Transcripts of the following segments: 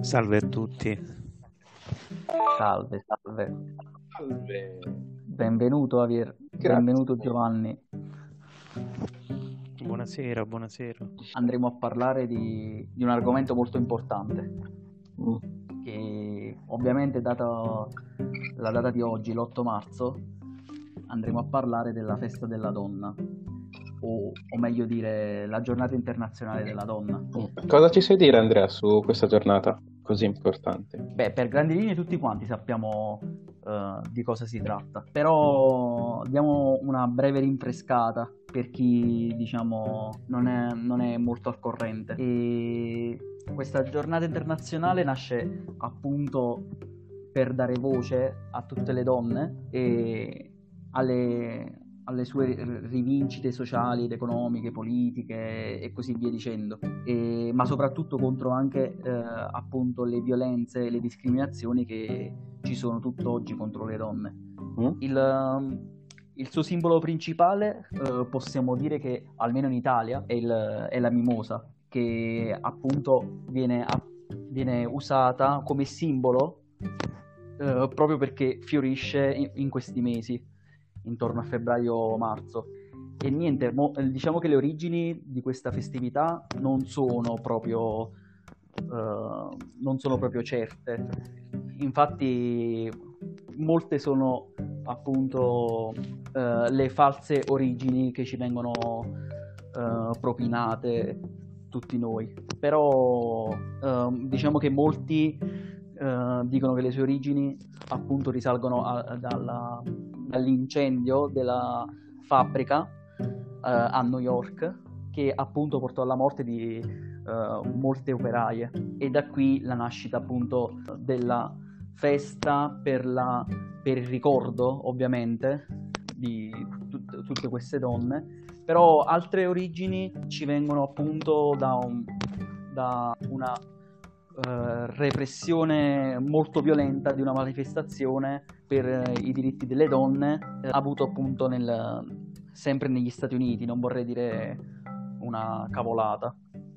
Salve a tutti. Salve, salve. Salve. Benvenuto Javier. Grazie. Benvenuto Giovanni. Buonasera, buonasera. Andremo a parlare di, di un argomento molto importante Mm. che ovviamente data la data di oggi, l'8 marzo, andremo a parlare della festa della donna o, o meglio dire la giornata internazionale della donna. Mm. Cosa ci sai dire Andrea su questa giornata così importante? Beh, per grandi linee tutti quanti sappiamo eh, di cosa si tratta, però diamo una breve rinfrescata per chi diciamo non è, non è molto al corrente. E questa giornata internazionale nasce appunto per dare voce a tutte le donne e alle, alle sue rivincite sociali ed economiche, politiche e così via dicendo, E- ma soprattutto contro anche eh, appunto le violenze e le discriminazioni che ci sono tutt'oggi contro le donne. Mm? Il, il suo simbolo principale eh, possiamo dire che almeno in Italia è, il- è la mimosa, che appunto viene, viene usata come simbolo eh, proprio perché fiorisce in, in questi mesi, intorno a febbraio-marzo. E niente, mo- eh, diciamo che le origini di questa festività non sono proprio, eh, non sono proprio certe. Infatti, molte sono appunto eh, le false origini che ci vengono eh, propinate tutti noi. Però ehm, diciamo che molti dicono che le sue origini appunto risalgono a- dalla- dall'incendio della fabbrica eh, a New York che appunto portò alla morte di eh, molte operaie. E da qui la nascita appunto della festa per, la- per il ricordo ovviamente di tut- tutte queste donne. Però altre origini ci vengono appunto da, un- da una eh, repressione molto violenta di una manifestazione per eh, i diritti delle donne eh, avuto appunto nel, sempre negli Stati Uniti, non vorrei dire una cavolata.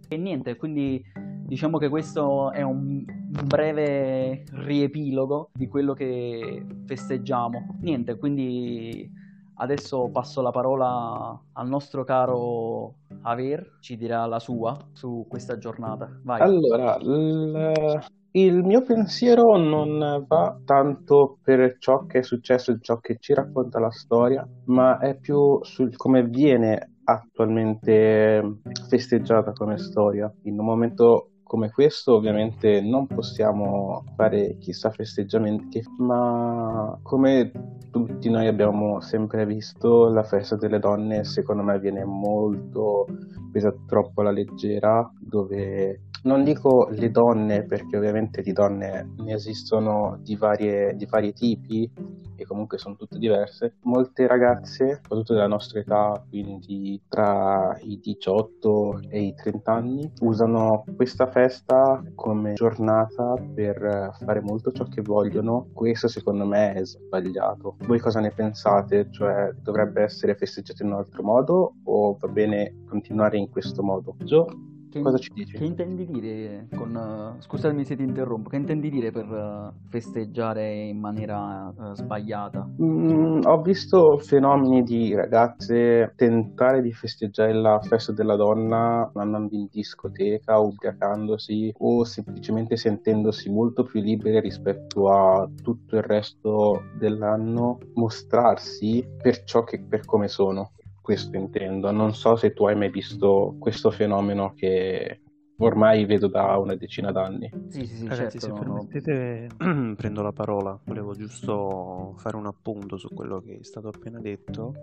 E niente, quindi diciamo che questo è un breve riepilogo di quello che festeggiamo. Niente, quindi adesso passo la parola al nostro caro Aver, ci dirà la sua su questa giornata. Vai. Allora, il, il mio pensiero non va tanto per ciò che è successo e ciò che ci racconta la storia, ma è più sul come viene attualmente festeggiata come storia. In un momento come questo ovviamente non possiamo fare chissà festeggiamenti, ma come tutti noi abbiamo sempre visto, la festa delle donne secondo me viene molto presa troppo alla leggera, dove non dico le donne, perché ovviamente di donne ne esistono di, varie, di vari tipi e comunque sono tutte diverse. Molte ragazze, soprattutto della nostra età, quindi tra i 18 e i 30 anni, usano questa festa come giornata per fare molto ciò che vogliono. Questo secondo me è sbagliato. Voi cosa ne pensate? Cioè dovrebbe essere festeggiato in un altro modo o va bene continuare in questo modo? Gio, Che, cosa ci dici? che intendi dire con... eh, scusami se ti interrompo, che intendi dire per eh, festeggiare in maniera eh, sbagliata? Mm, ho visto fenomeni di ragazze tentare di festeggiare la festa della donna andando in discoteca, ubriacandosi o semplicemente sentendosi molto più libere rispetto a tutto il resto dell'anno, mostrarsi per ciò che per come sono. Questo intendo. Non so se tu hai mai visto questo fenomeno che ormai vedo da una decina d'anni. Sì, sì, sì, Ragazzi, certo. se no, no. permettete, prendo la parola. Volevo giusto fare un appunto su quello che è stato appena detto.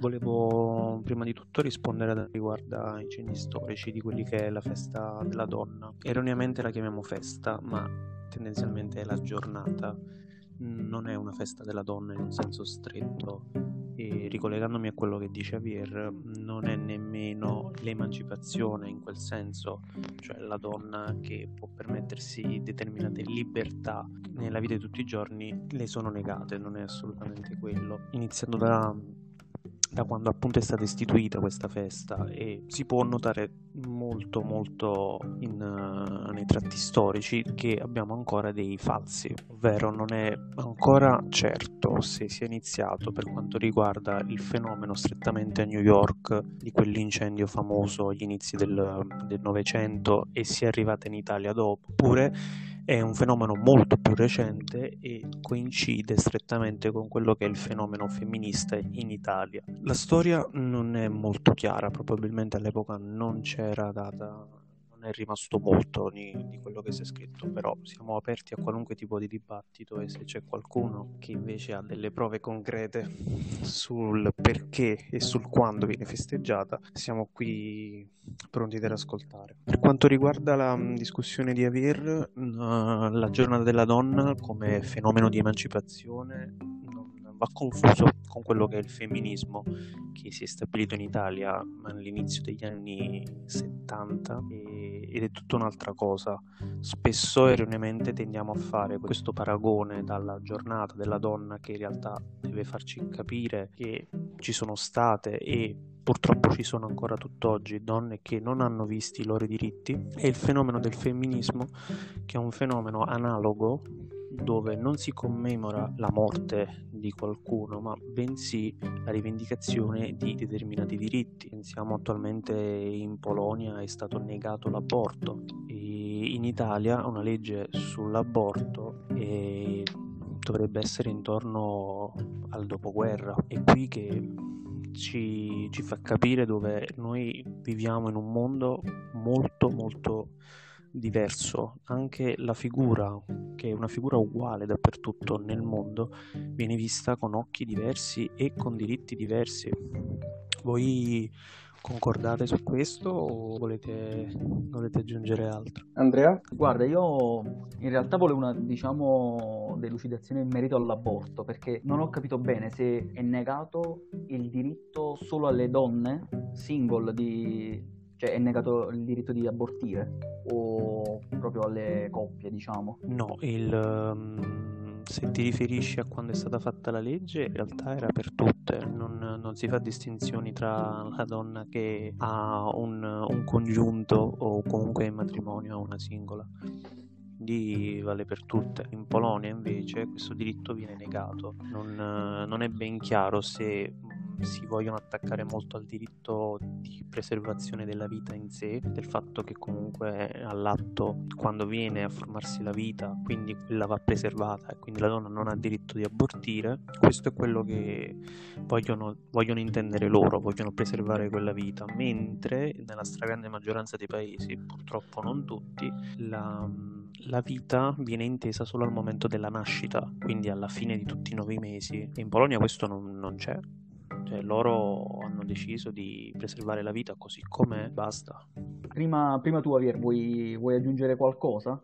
Volevo prima di tutto rispondere riguardo ai cenni storici di quelli che è la festa della donna. Erroneamente la chiamiamo festa, ma tendenzialmente è la giornata. Non è una festa della donna in un senso stretto. E ricollegandomi a quello che dice Javier, non è nemmeno l'emancipazione in quel senso, cioè la donna che può permettersi determinate libertà nella vita di tutti i giorni, le sono negate, non è assolutamente quello. Iniziando da, da quando appunto è stata istituita questa festa e si può notare molto molto in, uh, nei tratti storici che abbiamo ancora dei falsi, ovvero non è ancora certo se sia iniziato per quanto riguarda il fenomeno strettamente a New York di quell'incendio famoso agli inizi del Novecento e sia arrivata in Italia dopo, oppure è un fenomeno molto più recente e coincide strettamente con quello che è il fenomeno femminista in Italia. La storia non è molto chiara, probabilmente all'epoca non c'era data non è rimasto molto di, di, quello che si è scritto, però siamo aperti a qualunque tipo di dibattito e se c'è qualcuno che invece ha delle prove concrete sul perché e sul quando viene festeggiata, siamo qui pronti ad ascoltare. Per quanto riguarda la discussione di Aver, la giornata della donna come fenomeno di emancipazione va confuso con quello che è il femminismo che si è stabilito in Italia all'inizio degli anni 70 e, ed è tutta un'altra cosa. Spesso erroneamente tendiamo a fare questo paragone dalla giornata della donna che in realtà deve farci capire che ci sono state e purtroppo ci sono ancora tutt'oggi donne che non hanno visti i loro diritti e il fenomeno del femminismo che è un fenomeno analogo dove non si commemora la morte di qualcuno, ma bensì la rivendicazione di determinati diritti. Pensiamo attualmente in Polonia è stato negato l'aborto e in Italia una legge sull'aborto è dovrebbe essere intorno al dopoguerra. È qui che ci, ci, fa capire dove noi viviamo in un mondo molto molto diverso, anche la figura, che è una figura uguale dappertutto nel mondo, viene vista con occhi diversi e con diritti diversi. Voi concordate su questo o volete, volete aggiungere altro? Andrea? Guarda, io in realtà volevo una, diciamo, delucidazione in merito all'aborto, perché non ho capito bene se è negato il diritto solo alle donne single di cioè è negato il diritto di abortire o proprio alle coppie, diciamo? No, il, um, se ti riferisci a quando è stata fatta la legge, in realtà era per tutte, non, non si fa distinzioni tra la donna che ha un, un congiunto o comunque in matrimonio a una singola quindi vale per tutte. In Polonia invece questo diritto viene negato, non, non, è ben chiaro se si vogliono attaccare molto al diritto di preservazione della vita in sé, del fatto che comunque all'atto quando viene a formarsi la vita, quindi quella va preservata e quindi la donna non ha diritto di abortire. Questo è quello che vogliono, vogliono intendere loro, vogliono preservare quella vita, mentre nella stragrande maggioranza dei paesi, purtroppo non tutti, la, la vita viene intesa solo al momento della nascita, quindi alla fine di tutti i nove mesi. In Polonia questo non, non c'è. Cioè, loro hanno deciso di preservare la vita così com'è, basta. Prima, prima tu, Javier, vuoi, vuoi aggiungere qualcosa?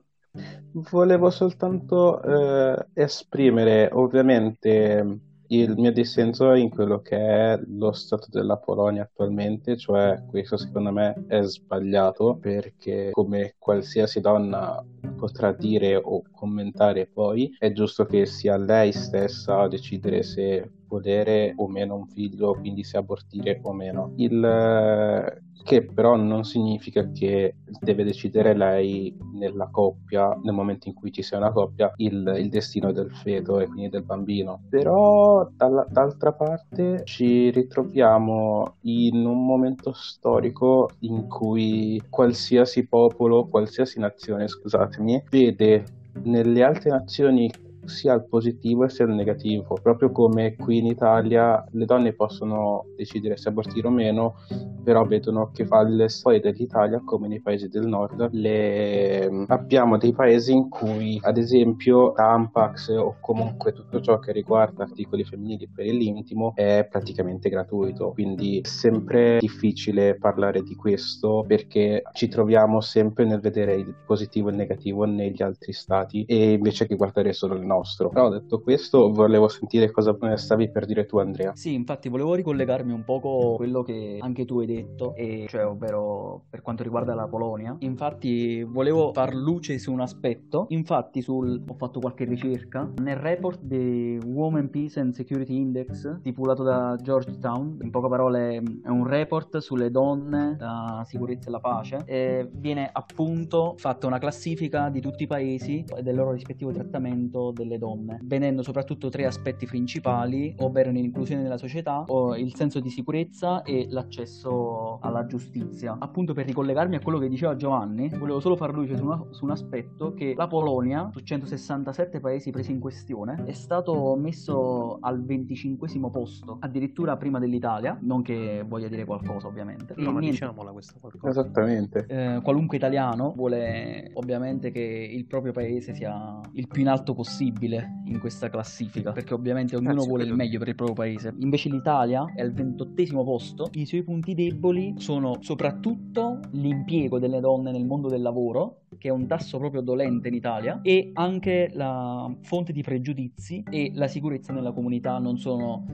Volevo soltanto eh, esprimere ovviamente il mio dissenso in quello che è lo stato della Polonia attualmente, cioè questo secondo me è sbagliato perché come qualsiasi donna potrà dire o commentare poi, è giusto che sia lei stessa a decidere se volere o meno un figlio, quindi se abortire o meno. Il che però non significa che deve decidere lei nella coppia, nel momento in cui ci sia una coppia, il, il destino del feto e quindi del bambino. Però dalla, d'altra parte ci ritroviamo in un momento storico in cui qualsiasi popolo, qualsiasi nazione, scusatemi, vede nelle altre nazioni sia il positivo sia il negativo, proprio come qui in Italia le donne possono decidere se abortire o meno, però vedono che fa le storie dell'Italia come nei paesi del nord. Le... Abbiamo dei paesi in cui, ad esempio, Tampax o comunque tutto ciò che riguarda articoli femminili per l'intimo è praticamente gratuito, quindi è sempre difficile parlare di questo perché ci troviamo sempre nel vedere il positivo e il negativo negli altri stati e invece che guardare solo il nostro nostro. Però detto questo, volevo sentire cosa stavi per dire tu, Andrea. Sì, infatti volevo ricollegarmi un poco a quello che anche tu hai detto, e, cioè ovvero per quanto riguarda la Polonia. Infatti volevo far luce su un aspetto, infatti sul, ho fatto qualche ricerca, nel report di Women Peace and Security Index stipulato da Georgetown, in poche parole è un report sulle donne, la sicurezza e la pace, e viene appunto fatta una classifica di tutti i paesi e del loro rispettivo trattamento delle donne, venendo soprattutto tre aspetti principali, ovvero l'inclusione nella società, il senso di sicurezza e l'accesso alla giustizia. Appunto per ricollegarmi a quello che diceva Giovanni, volevo solo far luce su, una, su un aspetto che la Polonia, su 167 paesi presi in questione, è stato messo al 25 posto, addirittura prima dell'Italia, non che voglia dire qualcosa ovviamente. No, ma niente, diciamola questa qualcosa. Esattamente. Eh, qualunque italiano vuole ovviamente che il proprio paese sia il più in alto possibile in questa classifica, perché ovviamente ognuno Grazie vuole il meglio per il proprio paese. Invece l'Italia è al 28 posto, i suoi punti deboli sono soprattutto l'impiego delle donne nel mondo del lavoro, che è un tasso proprio dolente in Italia, e anche la fonte di pregiudizi e la sicurezza nella comunità non sono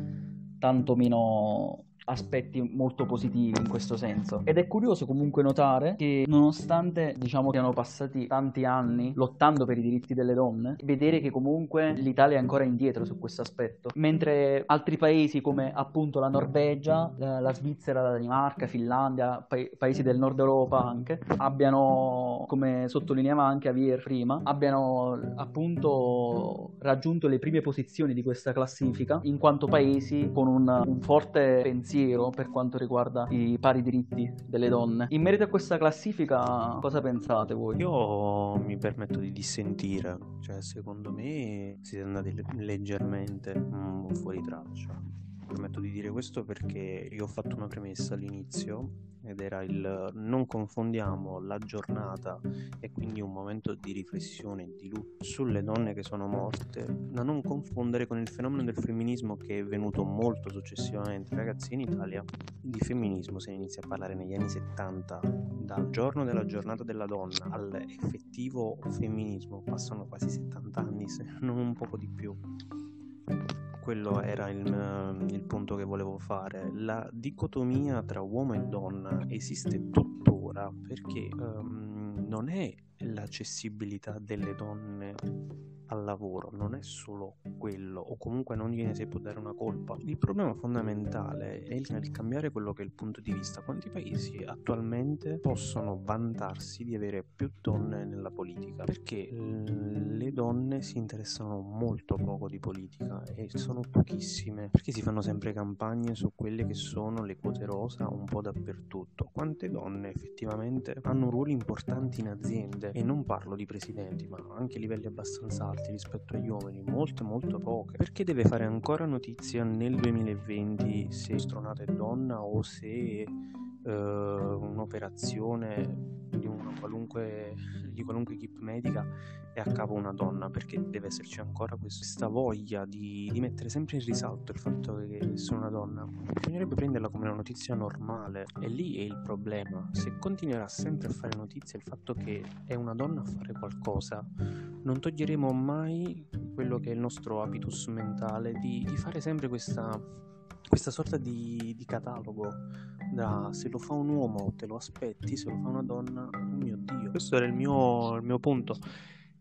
tanto meno aspetti molto positivi in questo senso. Ed è curioso comunque notare che nonostante diciamo siano passati tanti anni lottando per i diritti delle donne, vedere che comunque l'Italia è ancora indietro su questo aspetto, mentre altri paesi come appunto la Norvegia, la Svizzera, la Danimarca, Finlandia, pa- paesi del nord Europa anche, abbiano, come sottolineava anche Avier prima, abbiano appunto raggiunto le prime posizioni di questa classifica in quanto paesi con un, un forte pensiero pensiero per quanto riguarda i pari diritti delle donne. In merito a questa classifica, cosa pensate voi? Io mi permetto di dissentire, cioè secondo me siete andati leggermente mm, fuori traccia permetto di dire questo perché io ho fatto una premessa all'inizio ed era il non confondiamo la giornata e quindi un momento di riflessione di lutto sulle donne che sono morte da non confondere con il fenomeno del femminismo che è venuto molto successivamente. Ragazzi in Italia di femminismo se inizia a parlare negli anni 70 dal giorno della giornata della donna all'effettivo femminismo passano quasi 70 anni se non un poco di più quello era il, il, punto che volevo fare. La dicotomia tra uomo e donna esiste tuttora perché um, non è l'accessibilità delle donne al lavoro non è solo quello, o comunque non gliene si può dare una colpa. Il problema fondamentale è il cambiare quello che è il punto di vista. Quanti paesi attualmente possono vantarsi di avere più donne nella politica? Perché le donne si interessano molto poco di politica e sono pochissime, perché si fanno sempre campagne su quelle che sono le quote rosa un po' dappertutto. Quante donne effettivamente hanno ruoli importanti in aziende? E non parlo di presidenti, ma anche livelli abbastanza alti rispetto agli uomini, molte molto poche. Perché deve fare ancora notizia nel 2020 se stronata è donna o se uh, un'operazione di, una qualunque, di qualunque equip medica è a capo una donna perché deve esserci ancora questa voglia di, di, mettere sempre in risalto il fatto che sono una donna. Bisognerebbe prenderla come una notizia normale. E lì è il problema. Se continuerà sempre a fare notizia il fatto che è una donna a fare qualcosa non toglieremo mai quello che è il nostro habitus mentale di, di fare sempre questa questa sorta di, di, catalogo da se lo fa un uomo te lo aspetti, se lo fa una donna, oh mio dio. Questo era il mio, il mio punto.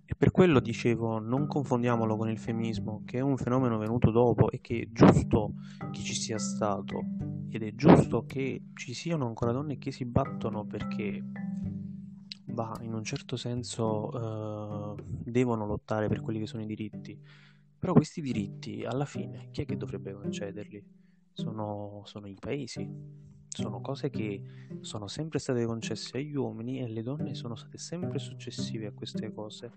E per quello dicevo, non confondiamolo con il femminismo, che è un fenomeno venuto dopo e che è giusto che ci sia stato. Ed è giusto che ci siano ancora donne che si battono perché, va, in un certo senso, eh, devono lottare per quelli che sono i diritti. Però questi diritti, alla fine, chi è che dovrebbe concederli? Sono, sono i paesi sono cose che sono sempre state concesse agli uomini e le donne sono state sempre successive a queste cose.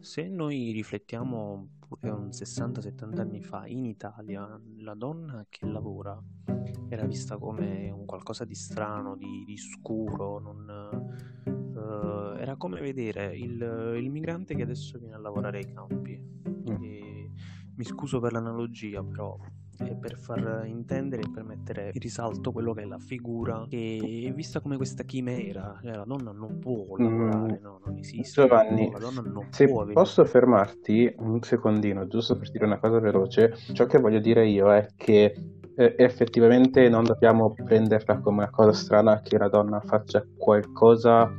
Se noi riflettiamo pure un 60-70 anni fa in Italia, la donna che lavora era vista come un qualcosa di strano, di, di scuro, non, uh, era come vedere il, il, migrante che adesso viene a lavorare ai campi. E, mi scuso per l'analogia, però per far intendere e per mettere in risalto quello che è la figura che è vista come questa chimera cioè la donna non può lavorare mm. no, non esiste Giovanni la donna non se può posso fermarti un secondino giusto per dire una cosa veloce ciò che voglio dire io è che eh, effettivamente non dobbiamo prenderla come una cosa strana che la donna faccia qualcosa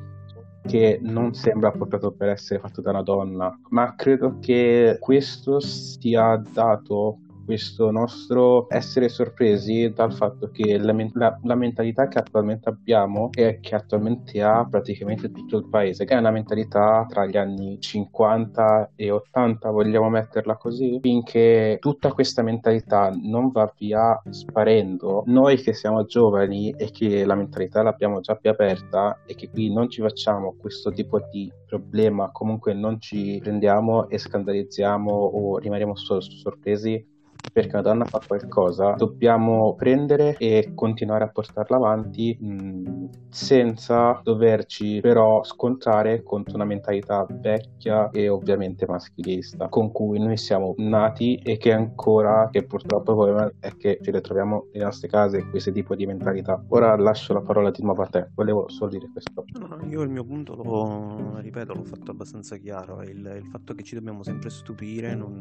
che non sembra portato per essere fatto da una donna, ma credo che questo sia dato questo nostro essere sorpresi dal fatto che la, la, la, mentalità che attualmente abbiamo e che attualmente ha praticamente tutto il paese, che è una mentalità tra gli anni 50 e 80, vogliamo metterla così, finché tutta questa mentalità non va via sparendo, noi che siamo giovani e che la mentalità l'abbiamo già più aperta e che qui non ci facciamo questo tipo di problema, comunque non ci prendiamo e scandalizziamo o rimaniamo solo sorpresi perché una donna fa qualcosa, dobbiamo prendere e continuare a portarla avanti mh, senza doverci però scontrare contro una mentalità vecchia e ovviamente maschilista con cui noi siamo nati e che ancora, che purtroppo il problema è che ce le troviamo nelle nostre case questo tipo di mentalità. Ora lascio la parola di nuovo a te, volevo solo dire questo. No, io il mio punto lo ripeto, l'ho fatto abbastanza chiaro, il, il fatto che ci dobbiamo sempre stupire non,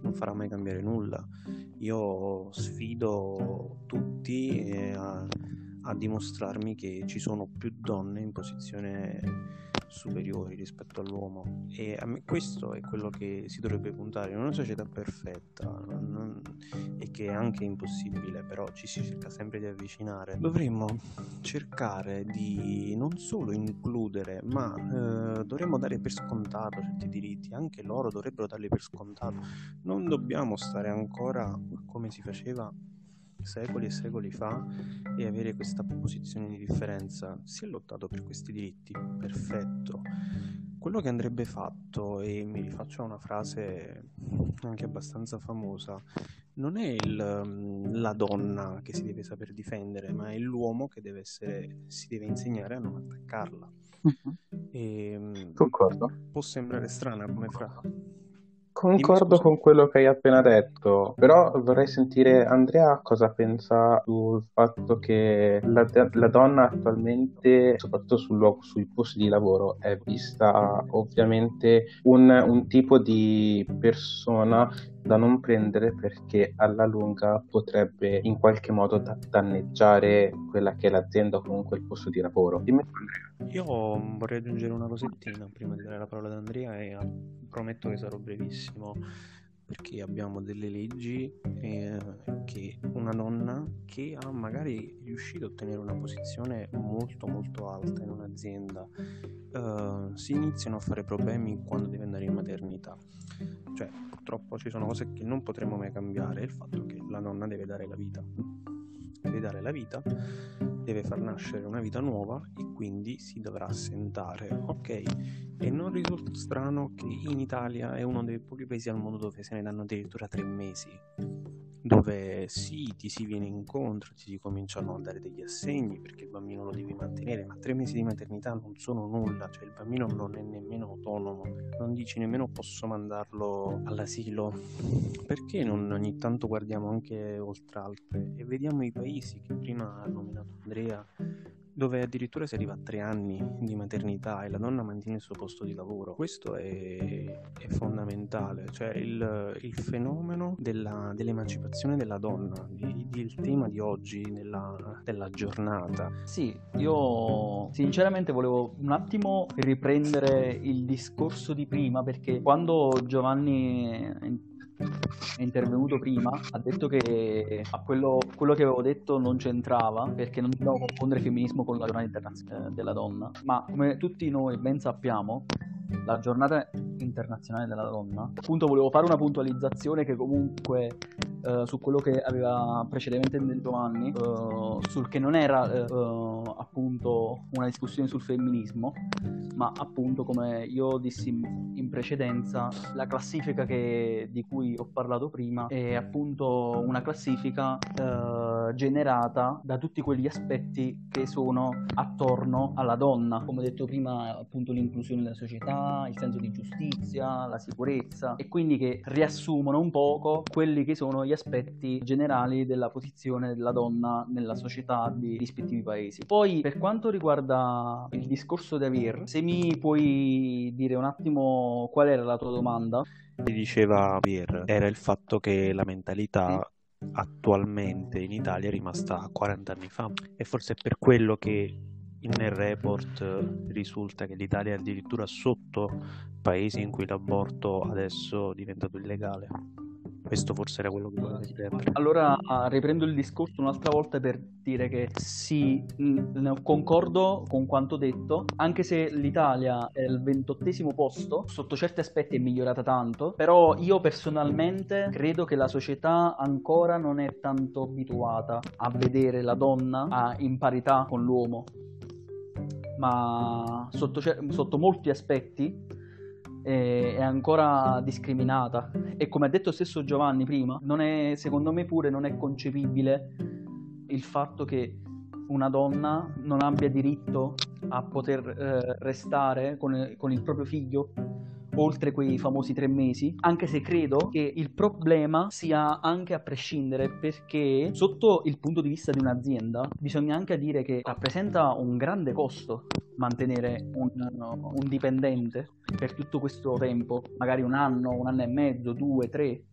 non farà mai cambiare nulla io sfido tutti a, a dimostrarmi che ci sono più donne in posizione superiori rispetto all'uomo. E a me questo è quello che si dovrebbe puntare in una società perfetta non, e che è anche impossibile però ci si cerca sempre di avvicinare. Dovremmo cercare di non solo includere ma eh, dovremmo dare per scontato certi diritti anche loro dovrebbero darli per scontato. Non dobbiamo stare ancora come si faceva secoli e secoli fa e avere questa posizione di differenza. Si è lottato per questi diritti, perfetto. Quello che andrebbe fatto, e mi rifaccio a una frase anche abbastanza famosa, non è il, mm, la donna che si deve saper difendere, ma è l'uomo che deve essere, si deve insegnare a non attaccarla. Uh-huh. E, mm, Concordo. Può sembrare strana come frase Concordo con quello che hai appena detto, però vorrei sentire Andrea cosa pensa sul fatto che la, la donna attualmente, soprattutto sul luogo, sui posti di lavoro, è vista ovviamente un, un tipo di persona da non prendere perché alla lunga potrebbe in qualche modo danneggiare quella che è l'azienda o comunque il posto di lavoro. Dimmi. Io vorrei aggiungere una cosettina prima di dare la parola ad Andrea e prometto che sarò brevissimo perché abbiamo delle leggi eh, che una donna che ha magari riuscito a ottenere una posizione molto molto alta in un'azienda eh, si iniziano a fare problemi quando deve andare in maternità. Cioè purtroppo ci sono cose che non potremo mai cambiare il fatto che la donna deve dare la vita deve dare la vita deve far nascere una vita nuova e quindi si dovrà assentare ok? E non risulta strano che in Italia è uno dei pochi paesi al mondo dove se ne danno addirittura tre mesi dove sì, ti si viene incontro, ti si cominciano a dare degli assegni perché il bambino lo devi mantenere, ma tre mesi di maternità non sono nulla, cioè il bambino non è nemmeno autonomo, non dici nemmeno posso mandarlo all'asilo. Perché non ogni tanto guardiamo anche oltre altre e vediamo i paesi che prima ha nominato Andrea dove addirittura si arriva a tre anni di maternità e la donna mantiene il suo posto di lavoro. Questo è, è fondamentale, cioè il, il fenomeno della, dell'emancipazione della donna, di, di, il tema di oggi, della, della giornata. Sì, io sinceramente volevo un attimo riprendere il discorso di prima perché quando Giovanni è intervenuto prima ha detto che a quello, quello, che avevo detto non c'entrava perché non dobbiamo confondere il femminismo con la giornata internazionale della donna. Ma come tutti noi ben sappiamo la giornata internazionale della donna. Appunto volevo fare una puntualizzazione che comunque uh, su quello che aveva precedentemente detto Giovanni uh, sul che non era uh, appunto una discussione sul femminismo ma appunto come io dissi in precedenza la classifica che, di cui ho parlato prima è appunto una classifica generata da tutti quegli aspetti che sono attorno alla donna. Come ho detto prima appunto l'inclusione nella società il senso di giustizia la sicurezza e quindi che riassumono un poco quelli che sono gli aspetti generali della posizione della donna nella società di rispettivi paesi. Poi per quanto riguarda il discorso di Avir, se mi puoi dire un attimo qual era la tua domanda? Diceva Avir, era il fatto che la mentalità attualmente in Italia è rimasta 40 anni fa e forse è per quello che nel report risulta che l'Italia è addirittura sotto paesi in cui l'aborto adesso è diventato illegale. Questo forse era quello che volevo ripetere. Allora riprendo il discorso un'altra volta per dire che sì, concordo con quanto detto, anche se l'Italia è al ventottesimo posto, sotto certi aspetti è migliorata tanto, però io personalmente credo che la società ancora non è tanto abituata a vedere la donna in parità con l'uomo, ma sotto, sotto molti aspetti è ancora discriminata. E come ha detto stesso Giovanni prima, è, secondo me pure non è concepibile il fatto che una donna non abbia diritto a poter eh, restare con, con il proprio figlio oltre quei famosi tre mesi, anche se credo che il problema sia anche a prescindere perché sotto il punto di vista di un'azienda bisogna anche dire che rappresenta un grande costo mantenere un, un dipendente per tutto questo tempo, magari un anno, un anno e mezzo, due, tre,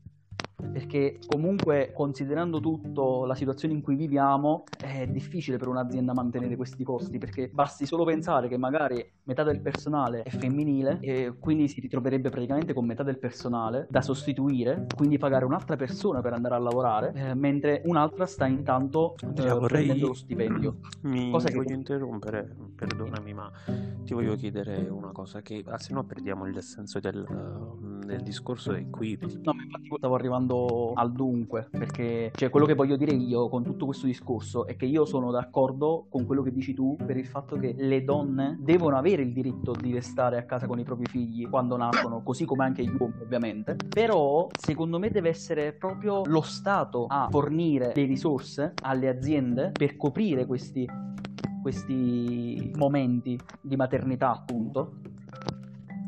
perché comunque considerando tutto la situazione in cui viviamo è difficile per un'azienda mantenere questi costi perché basti solo pensare che magari metà del personale è femminile e quindi si ritroverebbe praticamente con metà del personale da sostituire quindi pagare un'altra persona per andare a lavorare eh, mentre un'altra sta intanto eh, vorrei... prendendo lo stipendio. Mi cosa voglio che... interrompere perdonami ma ti voglio chiedere una cosa che ah, se no perdiamo il senso del, uh, del discorso è qui no infatti stavo arrivando andando al dunque, perché cioè, quello che voglio dire io con tutto questo discorso è che io sono d'accordo con quello che dici tu per il fatto che le donne devono avere il diritto di restare a casa con i propri figli quando nascono, così come anche gli uomini ovviamente, però secondo me deve essere proprio lo Stato a fornire le risorse alle aziende per coprire questi questi momenti di maternità appunto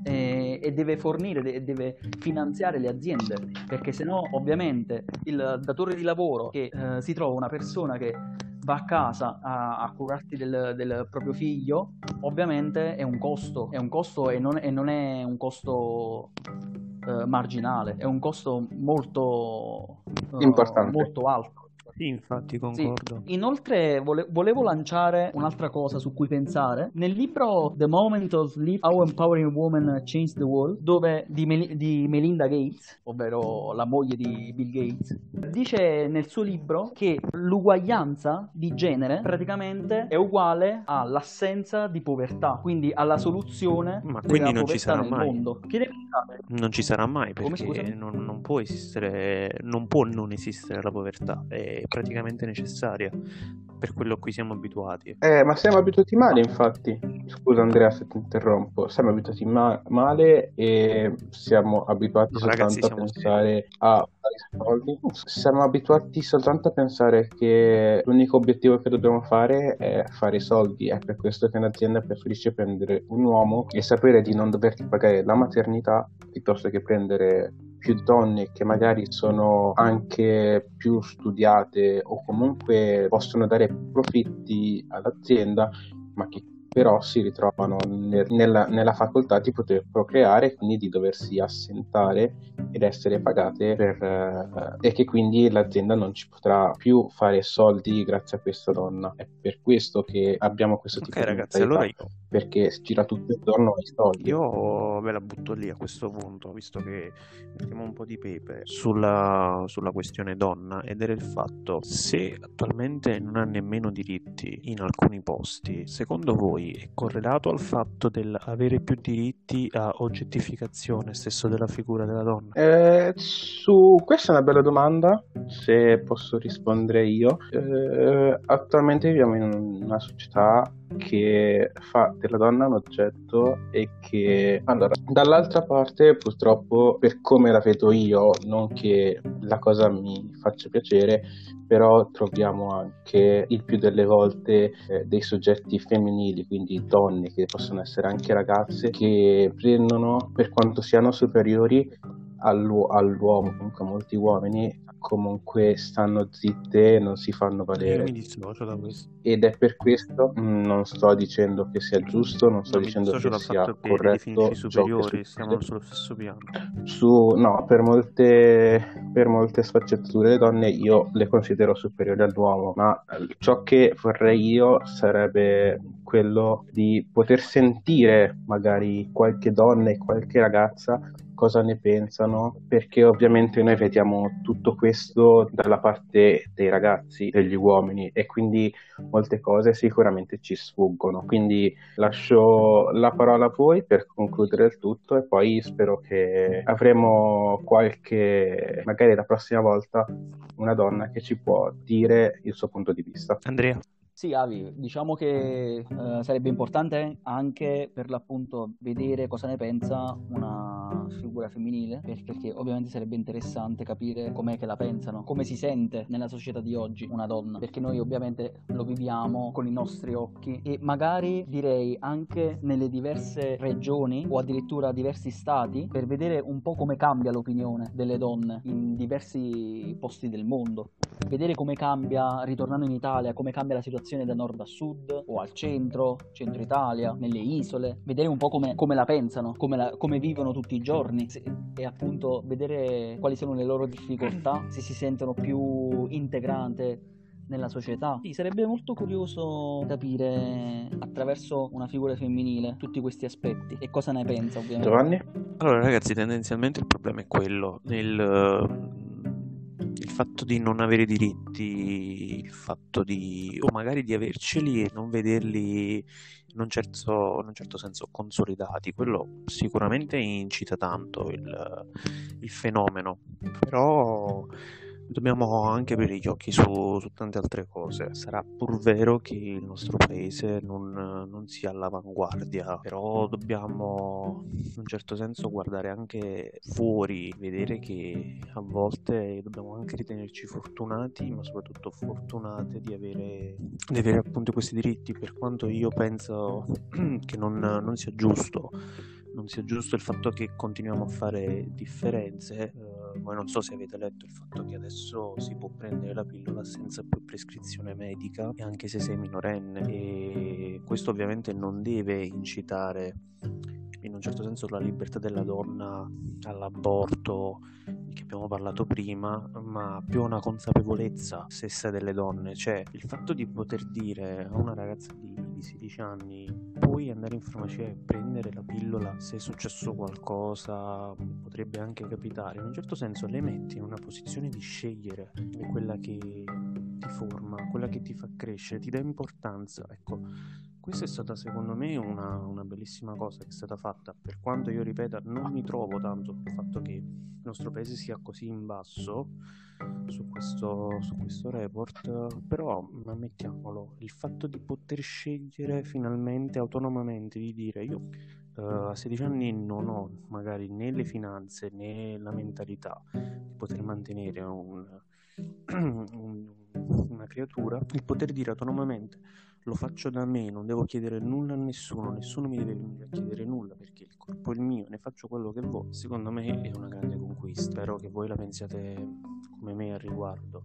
eh, e deve fornire, de- deve finanziare le aziende, perché se no ovviamente il datore di lavoro che eh, si trova una persona che va a casa a, a curarti del, del, proprio figlio, ovviamente è un costo, è un costo e non, e non è un costo eh, marginale, è un costo molto, Importante. molto alto. Sì, infatti concordo. Sì. Inoltre vole- volevo lanciare un'altra cosa su cui pensare. Nel libro The Moment of Sleep, How Empowering Women Changed the World, dove di, Mel- di Melinda Gates, ovvero la moglie di Bill Gates, dice nel suo libro che l'uguaglianza di genere praticamente è uguale all'assenza di povertà, quindi alla soluzione Ma quindi non ci sarà mai. Mondo. Non ci sarà mai perché non, non, può esistere, non può non esistere la povertà. È praticamente necessaria per quello a cui siamo abituati. Eh, ma siamo abituati male, infatti. Scusa Andrea se ti interrompo. Siamo abituati ma- male e siamo abituati no, soltanto ragazzi, a pensare sì. a soldi. Siamo abituati soltanto a pensare che l'unico obiettivo che dobbiamo fare è fare i soldi. È per questo che un'azienda preferisce prendere un uomo e sapere di non doverti pagare la maternità piuttosto che prendere più donne che magari sono anche più studiate o comunque possono dare profitti all'azienda, ma che però si ritrovano nel, nella, nella, facoltà di poter procreare, quindi di doversi assentare ed essere pagate per, eh, e che quindi l'azienda non ci potrà più fare soldi grazie a questa donna. È per questo che abbiamo questo okay, tipo ragazzi, di allora io... perché gira tutto intorno ai soldi. Io ve la butto lì a questo punto, visto che mettiamo un po' di pepe sulla, sulla questione donna ed era il fatto se attualmente non ha nemmeno diritti in alcuni posti, secondo voi voi è correlato al fatto dell'avere più diritti a oggettificazione stesso della figura della donna? Eh, su questa è una bella domanda, se posso rispondere io. Eh, attualmente viviamo in una società che fa della donna un oggetto e che allora dall'altra parte purtroppo per come la vedo io non che la cosa mi faccia piacere però troviamo anche il più delle volte eh, dei soggetti femminili quindi donne che possono essere anche ragazze che prendono per quanto siano superiori all'u- all'uomo comunque molti uomini comunque stanno zitte e non si fanno valere. Io mi dissocio da questo. Ed è per questo mm, non sto dicendo che sia giusto, non sto Non dicendo che sia che corretto che superiori, siamo sullo stesso piano. Su, no, per molte, per molte sfaccettature le donne io le considero superiori all'uomo, ma ciò che vorrei io sarebbe quello di poter sentire magari qualche donna e qualche ragazza cosa ne pensano, perché ovviamente noi vediamo tutto questo dalla parte dei ragazzi, degli uomini, e quindi molte cose sicuramente ci sfuggono. Quindi lascio la parola a voi per concludere il tutto e poi spero che avremo qualche, magari la prossima volta, una donna che ci può dire il suo punto di vista. Andrea, Sì, Avi, diciamo che eh, sarebbe importante anche per l'appunto vedere cosa ne pensa una figura femminile, per- perché ovviamente sarebbe interessante capire com'è che la pensano, come si sente nella società di oggi una donna, perché noi ovviamente lo viviamo con i nostri occhi e magari direi anche nelle diverse regioni o addirittura diversi stati per vedere un po' come cambia l'opinione delle donne in diversi posti del mondo. Vedere come cambia, ritornando in Italia, come cambia la situazione da nord a sud o al centro, centro Italia, nelle isole, vedere un po' come, come la pensano, come, la- come vivono tutti i giorni se- e appunto vedere quali sono le loro difficoltà, se si sentono più integrate nella società. Sì, sarebbe molto curioso capire attraverso una figura femminile tutti questi aspetti e cosa ne pensa ovviamente. Giovanni? Allora, ragazzi, tendenzialmente il problema è quello, nel, fatto di non avere diritti, il fatto di, o magari di averceli e non vederli in un certo, in un certo senso consolidati, quello sicuramente incita tanto il, il fenomeno, però dobbiamo anche aprire gli occhi su, su tante altre cose. Sarà pur vero che il nostro paese non, non sia all'avanguardia, però dobbiamo in un certo senso guardare anche fuori, vedere che a volte dobbiamo anche ritenerci fortunati, ma soprattutto fortunate di avere, di avere appunto questi diritti, per quanto io penso che non, non sia giusto non sia giusto il fatto che continuiamo a fare differenze. Eh, voi non so se avete letto il fatto che adesso si può prendere la pillola senza più prescrizione medica, e anche se sei minorenne, e questo ovviamente non deve incitare in un certo senso la libertà della donna all'aborto di cui abbiamo parlato prima, ma più una consapevolezza stessa delle donne, cioè il fatto di poter dire a una ragazza di, di 16 anni puoi andare in farmacia e prendere la pillola se è successo qualcosa, potrebbe anche capitare, in un certo senso le metti in una posizione di scegliere, è quella che ti forma, quella che ti fa crescere, ti dà importanza, ecco. Questa è stata secondo me una, una bellissima cosa che è stata fatta, per quanto io ripeta non mi trovo tanto sul fatto che il nostro paese sia così in basso su questo, su questo report, però ammettiamolo, il fatto di poter scegliere finalmente autonomamente di dire io eh, a 16 anni non ho magari né le finanze né la mentalità di poter mantenere un, un- una creatura, il poter dire autonomamente lo faccio da me, non devo chiedere nulla a nessuno, nessuno mi deve venire a chiedere nulla perché il corpo è il mio, ne faccio quello che voglio. Secondo me è una grande conquista. Spero che voi la pensiate come me al riguardo.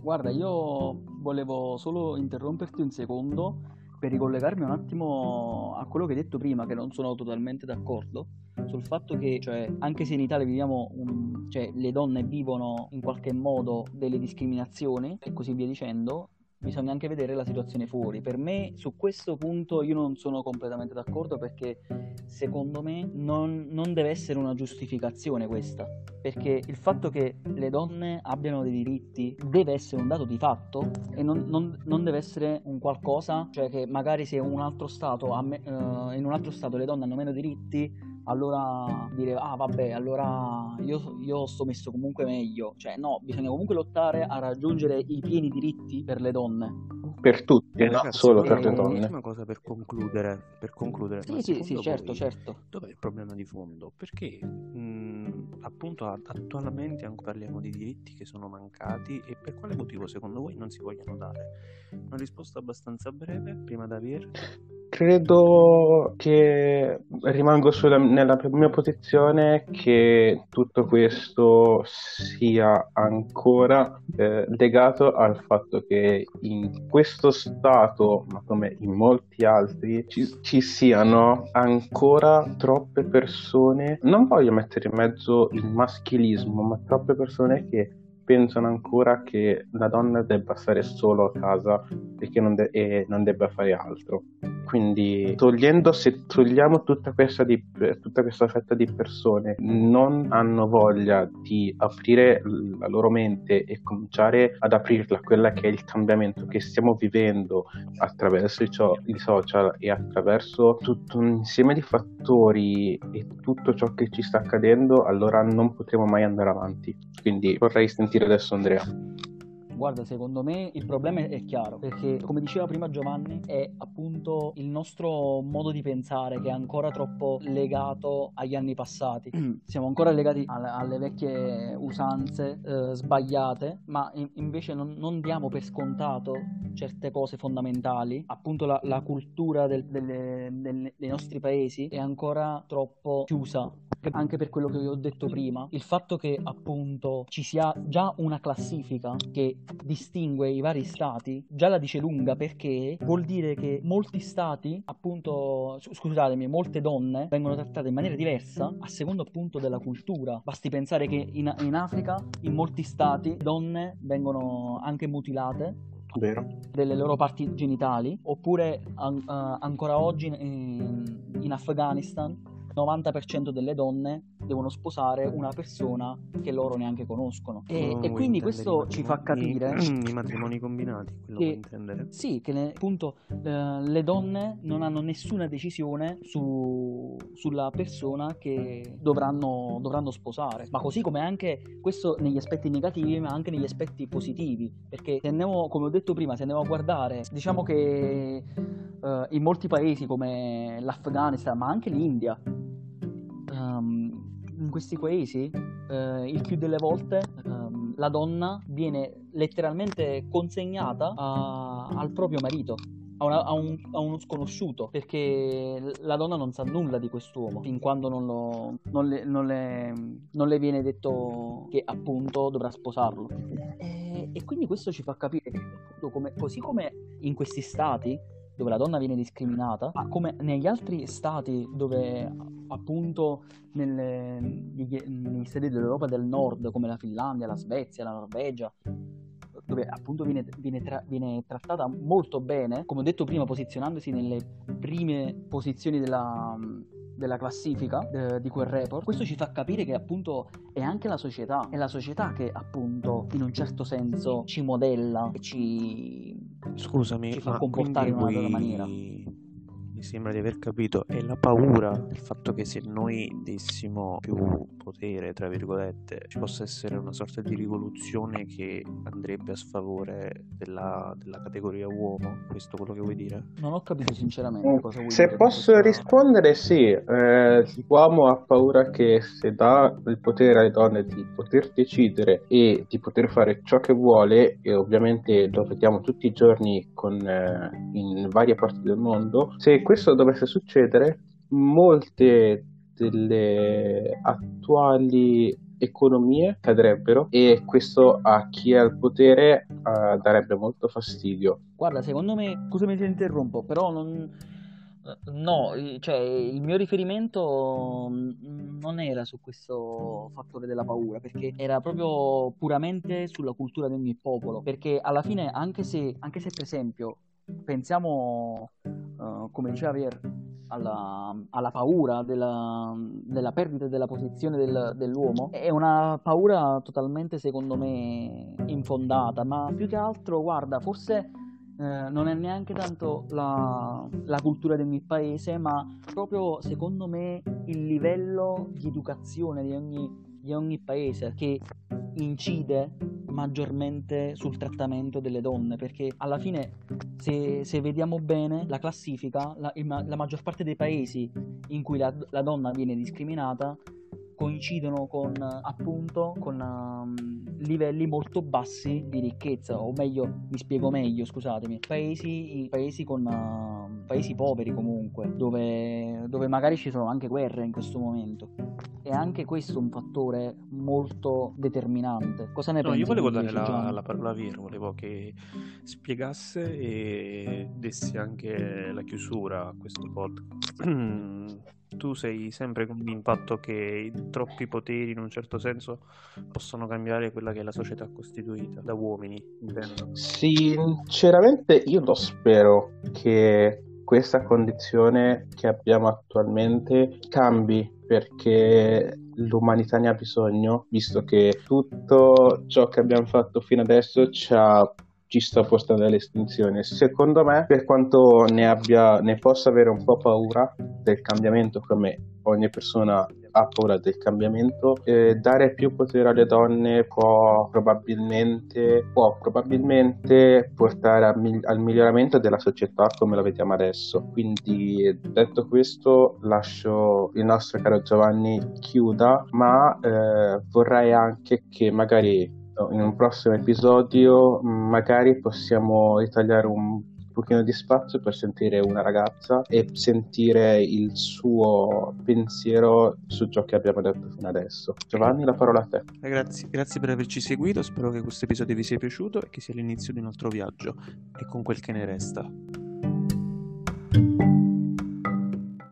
Guarda, io volevo solo interromperti un secondo per ricollegarmi un attimo a quello che hai detto prima, che non sono totalmente d'accordo, sul fatto che, cioè, anche se in Italia viviamo, un- cioè, le donne vivono in qualche modo delle discriminazioni e così via dicendo, bisogna anche vedere la situazione fuori. Per me, su questo punto, io non sono completamente d'accordo perché secondo me non, non deve essere una giustificazione questa. Perché il fatto che le donne abbiano dei diritti deve essere un dato di fatto e non, non- non deve essere un qualcosa, cioè che magari se un altro stato me- eh, in un altro stato le donne hanno meno diritti, allora dire ah vabbè, allora io, io sto messo comunque meglio. Cioè no, bisogna comunque lottare a raggiungere i pieni diritti per le donne. Per tutti, non Ragazzi, solo guarda, per le eh, donne. Un'ultima cosa per concludere, per concludere. Sì, sì, sì, certo, voi certo. Dov'è il problema di fondo? Perché mh, appunto attualmente anche parliamo di diritti che sono mancati e per quale motivo secondo voi non si vogliono dare? Una risposta abbastanza breve, prima da Vir. Credo che rimango sulla, nella mia posizione che tutto questo sia ancora eh, legato al fatto che in questo stato, ma come in molti altri, ci, ci siano ancora troppe persone, non voglio mettere in mezzo il maschilismo, ma troppe persone che pensano ancora che la donna debba stare solo a casa e che non, de- e non debba fare altro. Quindi togliendo, se togliamo tutta questa, di, tutta questa fetta di persone non hanno voglia di aprire la loro mente e cominciare ad aprirla a quella che è il cambiamento che stiamo vivendo attraverso i, cio- i social e attraverso tutto un insieme di fattori e tutto ciò che ci sta accadendo, allora non potremo mai andare avanti. Quindi vorrei sentire adesso Andrea. Guarda, secondo me il problema è chiaro, perché come diceva prima Giovanni, è appunto il nostro modo di pensare che è ancora troppo legato agli anni passati. Siamo ancora legati alle, alle vecchie usanze eh, sbagliate, ma in, invece non, non, diamo per scontato certe cose fondamentali. Appunto la, la cultura del, delle, del, dei nostri paesi è ancora troppo chiusa anche per quello che vi ho detto prima, il fatto che appunto ci sia già una classifica che distingue i vari stati, già la dice lunga perché vuol dire che molti stati, appunto, scusatemi, molte donne vengono trattate in maniera diversa a secondo appunto della cultura. Basti pensare che in, in Africa, in molti stati, donne vengono anche mutilate Vero. delle loro parti genitali, oppure an- uh, ancora oggi in, in Afghanistan 90% delle donne devono sposare una persona che loro neanche conoscono. E, oh, e quindi questo ci fa capire... I matrimoni combinati, quello che, intendere. Sì, che le, appunto eh, le donne non hanno nessuna decisione su, sulla persona che dovranno, dovranno sposare. Ma così come anche questo negli aspetti negativi, ma anche negli aspetti positivi. Perché se andiamo, come ho detto prima, se andiamo a guardare, diciamo che uh, in molti paesi come l'Afghanistan, ma anche l'India, in questi paesi eh, il più delle volte ehm, la donna viene letteralmente consegnata a, al proprio marito. A, una, a, un, a, uno sconosciuto perché la donna non sa nulla di quest'uomo fin quando non, lo, non, le, non, le, non le, viene detto che appunto dovrà sposarlo e, e quindi questo ci fa capire che come, così come in questi stati dove la donna viene discriminata, ma come negli altri stati dove appunto nelle, negli stati dell'Europa del Nord, come la Finlandia, la Svezia, la Norvegia, dove appunto viene, viene, tra, viene, trattata molto bene, come ho detto prima, posizionandosi nelle prime posizioni della, della classifica eh, di quel report, questo ci fa capire che appunto è anche la società, è la società che appunto in un certo senso ci modella e ci, Scusami, ci fa comportare in una voi... maniera. mi sembra di aver capito, è la paura del fatto che se noi dessimo più potere, tra virgolette, ci possa essere una sorta di rivoluzione che andrebbe a sfavore della, della categoria uomo. Questo è quello che vuoi dire? Non ho capito sinceramente mm, cosa vuoi se dire. Se posso questa... rispondere, sì. Eh, l'uomo ha paura che se dà il potere alle donne di poter decidere e di poter fare ciò che vuole, e ovviamente lo vediamo tutti i giorni con, eh, in varie parti del mondo, se questo dovesse succedere, molte delle attuali economie cadrebbero e questo a chi è al potere uh, darebbe molto fastidio. Guarda, secondo me, scusami se interrompo, però non, No, cioè il mio riferimento non era su questo fattore della paura, perché era proprio puramente sulla cultura di ogni popolo. Perché alla fine, anche se, anche se per esempio pensiamo, uh, come diceva Ver, alla, alla paura della, della, perdita della posizione del, dell'uomo, è una paura totalmente, secondo me, infondata, ma più che altro, guarda, forse eh, non è neanche tanto la, la, cultura del mio paese, ma proprio, secondo me, il livello di educazione di ogni, di ogni paese che incide maggiormente sul trattamento delle donne perché alla fine se, se vediamo bene la classifica la, la, maggior parte dei paesi in cui la, la donna viene discriminata coincidono con appunto con um, livelli molto bassi di ricchezza, o meglio, mi spiego meglio, scusatemi, paesi, paesi con uh, paesi poveri comunque, dove, dove magari ci sono anche guerre in questo momento. E anche questo è un fattore molto determinante. Cosa ne No, pensi? io volevo dare la, la parola a Vir, volevo che spiegasse e dessi anche la chiusura a questo podcast. Tu sei sempre convinto del fatto che troppi poteri, in un certo senso, possono cambiare quella che è la società costituita da uomini, intendo. Sinceramente io lo spero che questa condizione che abbiamo attualmente cambi perché l'umanità ne ha bisogno, visto che tutto ciò che abbiamo fatto fino adesso ci ha ci sta portando all'estinzione. Secondo me, per quanto ne abbia, ne possa avere un po' paura del cambiamento, come ogni persona ha paura del cambiamento, eh, dare più potere alle donne può probabilmente, può probabilmente portare migli- al miglioramento della società come la vediamo adesso. Quindi, detto questo, lascio il nostro caro Giovanni chiuda, ma eh, vorrei anche che magari in un prossimo episodio magari possiamo ritagliare un pochino di spazio per sentire una ragazza e sentire il suo pensiero su ciò che abbiamo detto fino adesso. Giovanni, la parola a te. Ragazzi, grazie per averci seguito, spero che questo episodio vi sia piaciuto e che sia l'inizio di un altro viaggio e con quel che ne resta.